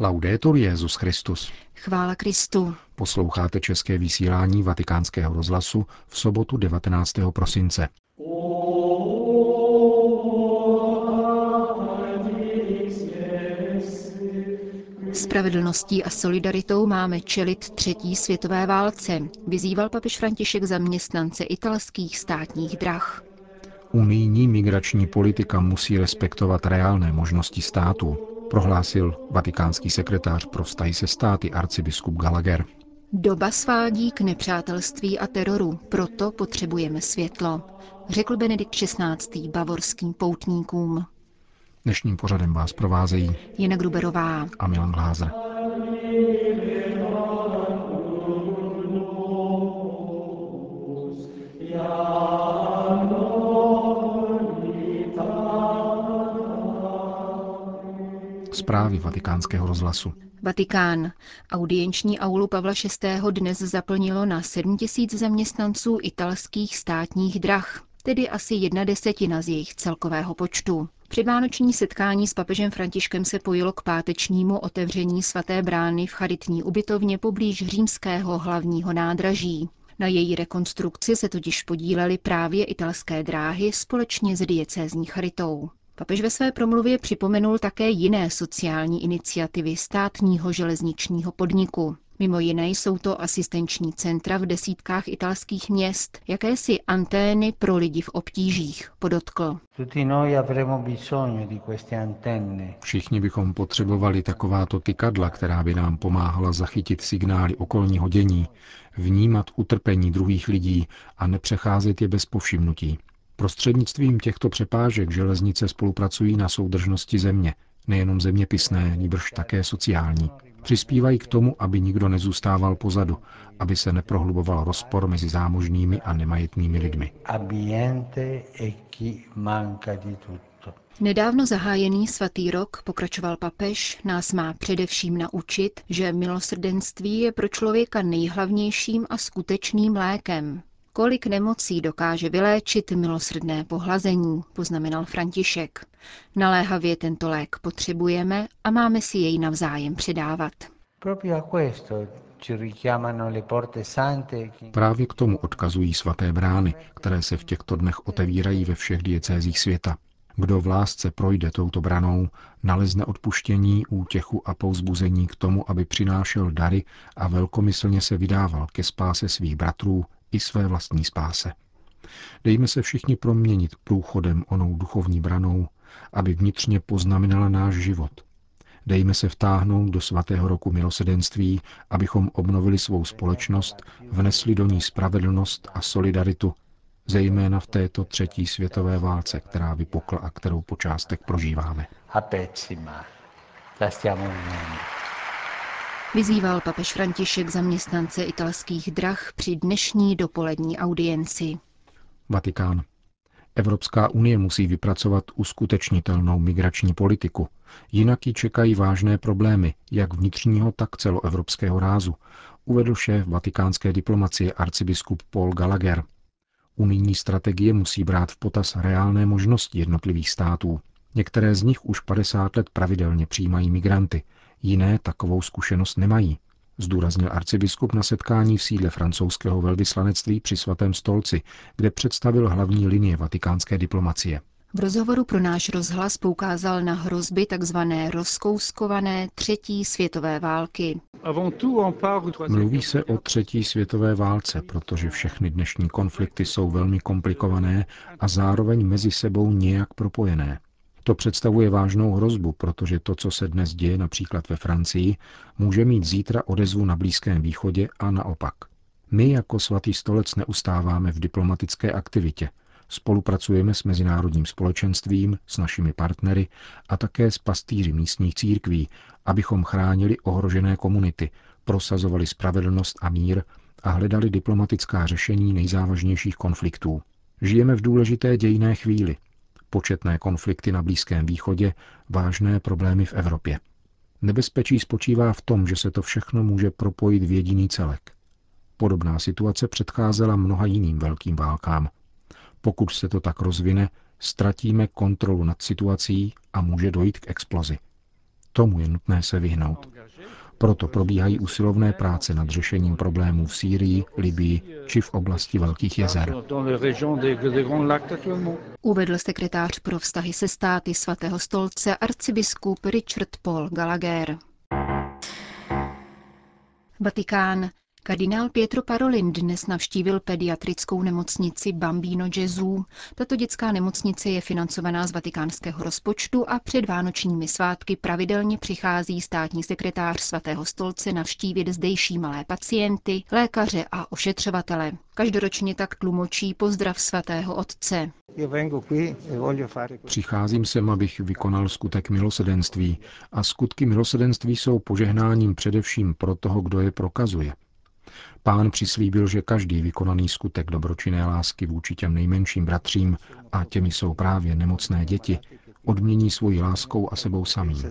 Laudetur Jezus Christus. Chvála Kristu. Posloucháte české vysílání Vatikánského rozhlasu v sobotu 19. prosince. Spravedlností a solidaritou máme čelit třetí světové válce, vyzýval papež František zaměstnance italských státních drah. Unijní migrační politika musí respektovat reálné možnosti států, prohlásil vatikánský sekretář pro vztahy se státy arcibiskup Gallagher. Doba svádí k nepřátelství a teroru, proto potřebujeme světlo, řekl Benedikt XVI. bavorským poutníkům. Dnešním pořadem vás provázejí Jena Gruberová a Milan Glázer. Zprávy vatikánského rozhlasu. Vatikán. Audienční aulu Pavla VI. dnes zaplnilo na 7 tisíc zaměstnanců italských státních drah, tedy asi jedna desetina z jejich celkového počtu. Předvánoční setkání s papežem Františkem se pojilo k pátečnímu otevření svaté brány v charitní ubytovně poblíž římského hlavního nádraží. Na její rekonstrukci se totiž podílely právě italské dráhy společně s diecézní charitou. Papež ve své promluvě připomenul také jiné sociální iniciativy státního železničního podniku. Mimo jiné jsou to asistenční centra v desítkách italských měst, jakési antény pro lidi v obtížích, podotkl. Všichni bychom potřebovali takováto tykadla, která by nám pomáhala zachytit signály okolního dění, vnímat utrpení druhých lidí a nepřecházet je bez povšimnutí. Prostřednictvím těchto přepážek železnice spolupracují na soudržnosti země, nejenom zeměpisné, níbrž také sociální. Přispívají k tomu, aby nikdo nezůstával pozadu, aby se neprohluboval rozpor mezi zámožnými a nemajetnými lidmi. Nedávno zahájený svatý rok, pokračoval papež, nás má především naučit, že milosrdenství je pro člověka nejhlavnějším a skutečným lékem. Kolik nemocí dokáže vyléčit milosrdné pohlazení, poznamenal František. Naléhavě tento lék potřebujeme a máme si jej navzájem předávat. Právě k tomu odkazují svaté brány, které se v těchto dnech otevírají ve všech diecézích světa. Kdo v lásce projde touto branou, nalezne odpuštění, útěchu a pouzbuzení k tomu, aby přinášel dary a velkomyslně se vydával ke spáse svých bratrů i své vlastní spáse. Dejme se všichni proměnit průchodem onou duchovní branou, aby vnitřně poznamenala náš život. Dejme se vtáhnout do svatého roku milosedenství, abychom obnovili svou společnost, vnesli do ní spravedlnost a solidaritu, zejména v této třetí světové válce, která vypukla a kterou po částek prožíváme. Vyzýval papež František zaměstnance italských drah při dnešní dopolední audienci. Vatikán. Evropská unie musí vypracovat uskutečnitelnou migrační politiku, jinak ji čekají vážné problémy, jak vnitřního, tak celoevropského rázu, uvedl šéf vatikánské diplomacie arcibiskup Paul Gallagher. Unijní strategie musí brát v potaz reálné možnosti jednotlivých států. Některé z nich už 50 let pravidelně přijímají migranty, jiné takovou zkušenost nemají, zdůraznil arcibiskup na setkání v sídle francouzského velvyslanectví při svatém stolci, kde představil hlavní linie vatikánské diplomacie. V rozhovoru pro náš rozhlas poukázal na hrozby tzv. rozkouskované třetí světové války. Mluví se o třetí světové válce, protože všechny dnešní konflikty jsou velmi komplikované a zároveň mezi sebou nějak propojené. To představuje vážnou hrozbu, protože to, co se dnes děje například ve Francii, může mít zítra odezvu na Blízkém východě a naopak. My jako svatý stolec neustáváme v diplomatické aktivitě. Spolupracujeme s mezinárodním společenstvím, s našimi partnery a také s pastýři místních církví, abychom chránili ohrožené komunity, prosazovali spravedlnost a mír a hledali diplomatická řešení nejzávažnějších konfliktů. Žijeme v důležité dějné chvíli, početné konflikty na Blízkém východě, vážné problémy v Evropě. Nebezpečí spočívá v tom, že se to všechno může propojit v jediný celek. Podobná situace předcházela mnoha jiným velkým válkám. Pokud se to tak rozvine, ztratíme kontrolu nad situací a může dojít k explozi. Tomu je nutné se vyhnout. Proto probíhají usilovné práce nad řešením problémů v Sýrii, Libii či v oblasti Velkých jezer. Uvedl sekretář pro vztahy se státy svatého stolce arcibiskup Richard Paul Gallagher. Vatikán. Kardinál Pietro Parolin dnes navštívil pediatrickou nemocnici Bambino Gesù. Tato dětská nemocnice je financovaná z vatikánského rozpočtu a před vánočními svátky pravidelně přichází státní sekretář svatého stolce navštívit zdejší malé pacienty, lékaře a ošetřovatele. Každoročně tak tlumočí pozdrav svatého otce. Přicházím sem, abych vykonal skutek milosedenství a skutky milosedenství jsou požehnáním především pro toho, kdo je prokazuje. Pán přislíbil, že každý vykonaný skutek dobročinné lásky vůči těm nejmenším bratřím, a těmi jsou právě nemocné děti, odmění svojí láskou a sebou samým.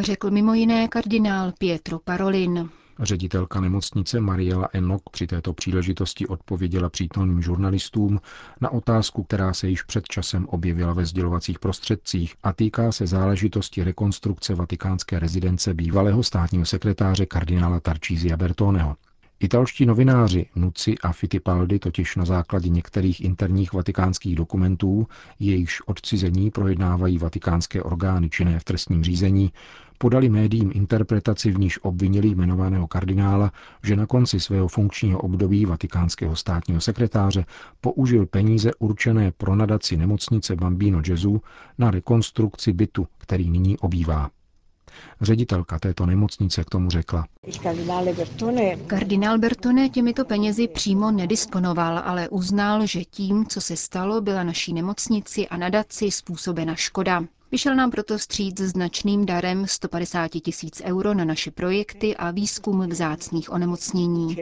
Řekl mimo jiné kardinál Pietro Parolin. Ředitelka nemocnice Mariela Enok při této příležitosti odpověděla přítomným žurnalistům na otázku, která se již před časem objevila ve sdělovacích prostředcích a týká se záležitosti rekonstrukce vatikánské rezidence bývalého státního sekretáře kardinála Tarcísia Bertoneho. Italští novináři Nuci a Fittipaldi totiž na základě některých interních vatikánských dokumentů, jejichž odcizení projednávají vatikánské orgány činné v trestním řízení, podali médiím interpretaci, v níž obvinili jmenovaného kardinála, že na konci svého funkčního období vatikánského státního sekretáře použil peníze určené pro nadaci nemocnice Bambino Gesù na rekonstrukci bytu, který nyní obývá. Ředitelka této nemocnice k tomu řekla. Kardinál Bertone těmito penězi přímo nedisponoval, ale uznal, že tím, co se stalo, byla naší nemocnici a nadaci způsobena škoda. Vyšel nám proto vstříc značným darem 150 tisíc euro na naše projekty a výzkum vzácných onemocnění.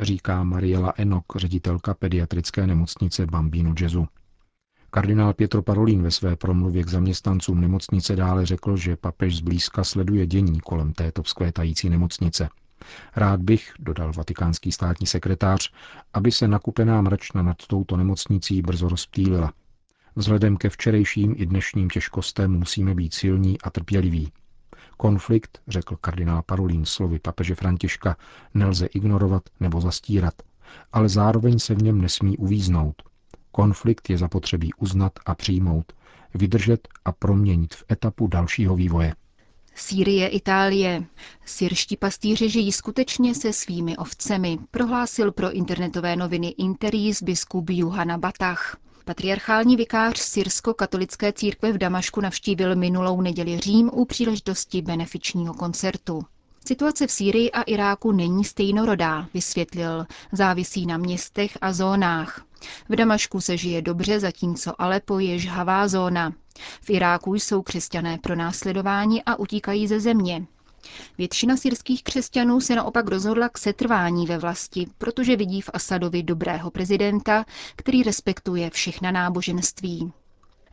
Říká Mariela Enok, ředitelka pediatrické nemocnice Bambino Gesù. Kardinál Pietro Parolin ve své promluvě k zaměstnancům nemocnice dále řekl, že papež zblízka sleduje dění kolem této vzkvétající nemocnice. Rád bych, dodal vatikánský státní sekretář, aby se nakupená mračna nad touto nemocnicí brzo rozptýlila. Vzhledem ke včerejším i dnešním těžkostem musíme být silní a trpěliví. Konflikt, řekl kardinál Parolin slovy papeže Františka, nelze ignorovat nebo zastírat, ale zároveň se v něm nesmí uvíznout – Konflikt je zapotřebí uznat a přijmout, vydržet a proměnit v etapu dalšího vývoje. Sýrie, Itálie. Syrští pastýři žijí skutečně se svými ovcemi, prohlásil pro internetové noviny Interis biskup Juhana Batach. Patriarchální vikář syrsko-katolické církve v Damašku navštívil minulou neděli Řím u příležitosti benefičního koncertu. Situace v Sýrii a Iráku není stejnorodá, vysvětlil. Závisí na městech a zónách. V Damašku se žije dobře, zatímco Alepo je žhavá zóna. V Iráku jsou křesťané pro následování a utíkají ze země. Většina syrských křesťanů se naopak rozhodla k setrvání ve vlasti, protože vidí v Asadovi dobrého prezidenta, který respektuje všechna náboženství.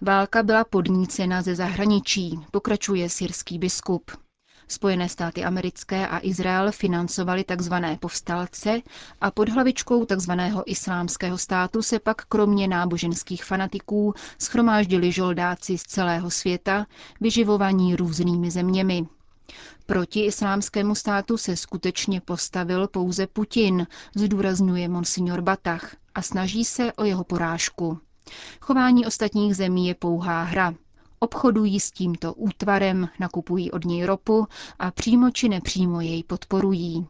Válka byla podnícena ze zahraničí, pokračuje syrský biskup. Spojené státy americké a Izrael financovali tzv. povstalce a pod hlavičkou tzv. islámského státu se pak kromě náboženských fanatiků schromáždili žoldáci z celého světa, vyživovaní různými zeměmi. Proti islámskému státu se skutečně postavil pouze Putin, zdůrazňuje monsignor Batach, a snaží se o jeho porážku. Chování ostatních zemí je pouhá hra, obchodují s tímto útvarem, nakupují od něj ropu a přímo či nepřímo jej podporují.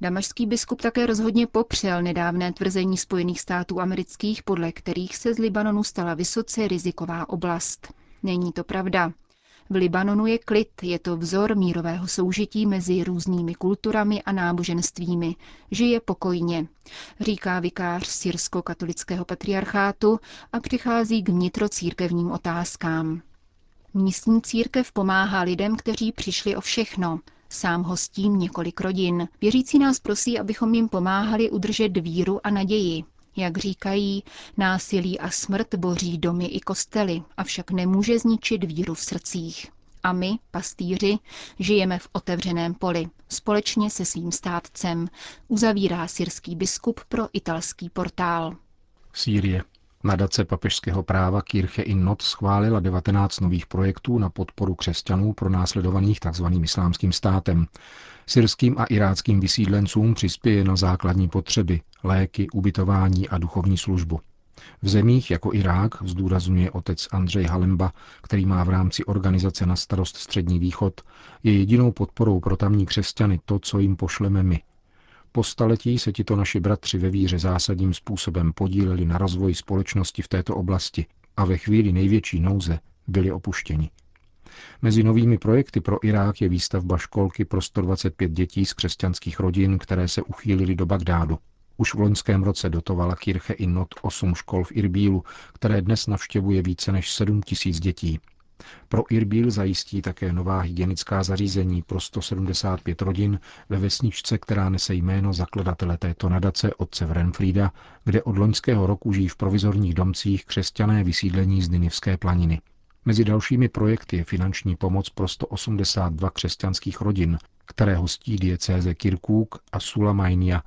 Damašský biskup také rozhodně popřel nedávné tvrzení Spojených států amerických, podle kterých se z Libanonu stala vysoce riziková oblast. Není to pravda. V Libanonu je klid, je to vzor mírového soužití mezi různými kulturami a náboženstvími. Žije pokojně, říká vikář syrsko-katolického patriarchátu a přichází k vnitrocírkevním otázkám. Místní církev pomáhá lidem, kteří přišli o všechno. Sám hostím několik rodin. Věřící nás prosí, abychom jim pomáhali udržet víru a naději. Jak říkají, násilí a smrt boří domy i kostely, avšak nemůže zničit víru v srdcích. A my, pastýři, žijeme v otevřeném poli, společně se svým státcem, uzavírá syrský biskup pro italský portál. Sýrie. Nadace papežského práva Kirche in Not schválila 19 nových projektů na podporu křesťanů pro následovaných tzv. islámským státem. Syrským a iráckým vysídlencům přispěje na základní potřeby, léky, ubytování a duchovní službu. V zemích jako Irák, zdůrazňuje otec Andřej Halemba, který má v rámci organizace na starost Střední východ, je jedinou podporou pro tamní křesťany to, co jim pošleme my. Po staletí se tito naši bratři ve víře zásadním způsobem podíleli na rozvoji společnosti v této oblasti a ve chvíli největší nouze byli opuštěni. Mezi novými projekty pro Irák je výstavba školky pro 125 dětí z křesťanských rodin, které se uchýlily do Bagdádu. Už v loňském roce dotovala Kirche i Not 8 škol v Irbílu, které dnes navštěvuje více než 7 tisíc dětí. Pro Irbíl zajistí také nová hygienická zařízení pro 175 rodin ve vesničce, která nese jméno zakladatele této nadace otce Vrenfrida, kde od loňského roku žijí v provizorních domcích křesťané vysídlení z Ninivské planiny. Mezi dalšími projekty je finanční pomoc pro 182 křesťanských rodin, které hostí diecéze Kirkuk a Sulamajnia,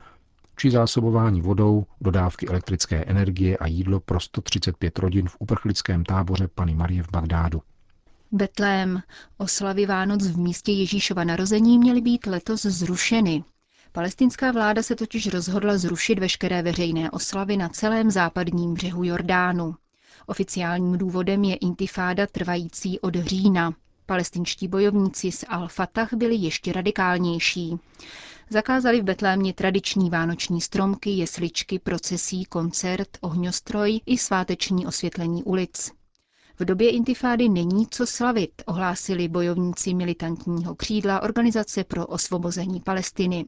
či zásobování vodou, dodávky elektrické energie a jídlo pro 135 rodin v uprchlickém táboře Pany Marie v Bagdádu. Betlém. Oslavy Vánoc v místě Ježíšova narození měly být letos zrušeny. Palestinská vláda se totiž rozhodla zrušit veškeré veřejné oslavy na celém západním břehu Jordánu. Oficiálním důvodem je intifáda trvající od října. Palestinští bojovníci z Al-Fatah byli ještě radikálnější. Zakázali v Betlémě tradiční vánoční stromky, jesličky, procesí, koncert, ohňostroj i sváteční osvětlení ulic. V době intifády není co slavit, ohlásili bojovníci militantního křídla Organizace pro osvobození Palestiny.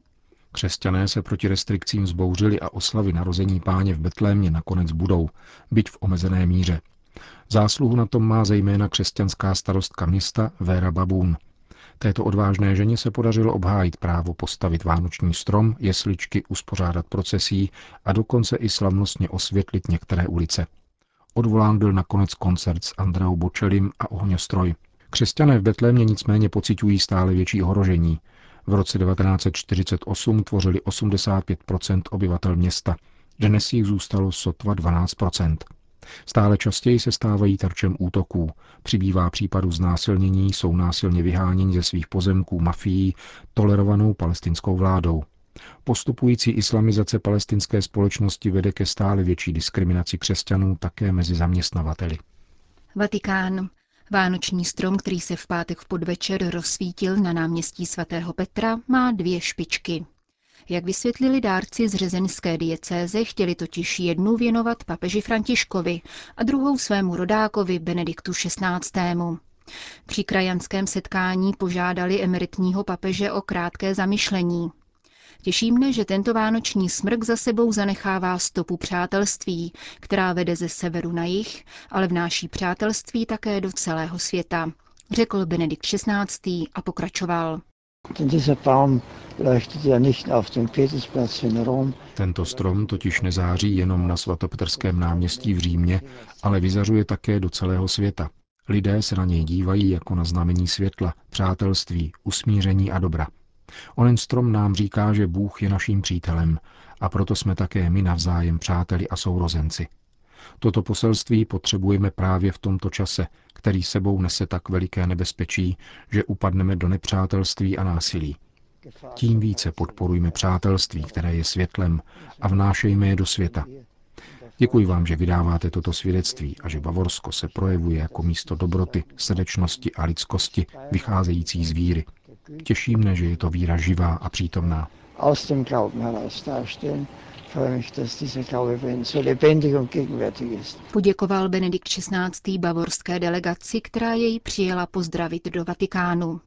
Křesťané se proti restrikcím zbouřili a oslavy narození páně v Betlémě nakonec budou, byť v omezené míře. Zásluhu na tom má zejména křesťanská starostka města Vera Babun. Této odvážné ženě se podařilo obhájit právo postavit vánoční strom, jesličky, uspořádat procesí a dokonce i slavnostně osvětlit některé ulice. Odvolán byl nakonec koncert s Andreou Bočelim a ohňostroj. Křesťané v Betlémě nicméně pocitují stále větší ohrožení. V roce 1948 tvořili 85% obyvatel města. Dnes jich zůstalo sotva 12% Stále častěji se stávají terčem útoků. Přibývá případů znásilnění, jsou násilně vyháněni ze svých pozemků mafií, tolerovanou palestinskou vládou. Postupující islamizace palestinské společnosti vede ke stále větší diskriminaci křesťanů také mezi zaměstnavateli. Vatikán. Vánoční strom, který se v pátek v podvečer rozsvítil na náměstí svatého Petra, má dvě špičky. Jak vysvětlili dárci z řezenské diecéze, chtěli totiž jednu věnovat papeži Františkovi a druhou svému rodákovi Benediktu XVI. Při krajanském setkání požádali emeritního papeže o krátké zamyšlení. Těší mne, že tento vánoční smrk za sebou zanechává stopu přátelství, která vede ze severu na jih, ale vnáší přátelství také do celého světa, řekl Benedikt XVI. a pokračoval. Tento strom totiž nezáří jenom na svatopetrském náměstí v Římě, ale vyzařuje také do celého světa. Lidé se na něj dívají jako na znamení světla, přátelství, usmíření a dobra. Onen strom nám říká, že Bůh je naším přítelem a proto jsme také my navzájem přáteli a sourozenci. Toto poselství potřebujeme právě v tomto čase, který sebou nese tak veliké nebezpečí, že upadneme do nepřátelství a násilí. Tím více podporujme přátelství, které je světlem a vnášejme je do světa. Děkuji vám, že vydáváte toto svědectví a že Bavorsko se projevuje jako místo dobroty, srdečnosti a lidskosti vycházející z víry. Těší mne, že je to víra živá a přítomná. Poděkoval Benedikt XVI. bavorské delegaci, která jej přijela pozdravit do Vatikánu.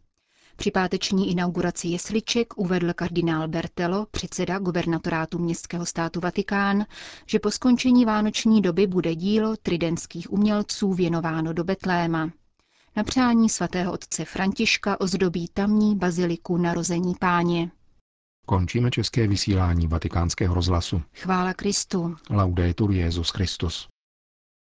Při páteční inauguraci jesliček uvedl kardinál Bertelo, předseda gubernatorátu městského státu Vatikán, že po skončení vánoční doby bude dílo tridentských umělců věnováno do Betléma. Na přání svatého otce Františka ozdobí tamní baziliku narození páně. Končíme české vysílání vatikánského rozhlasu. Chvála Kristu. Laudetur Jezus Christus.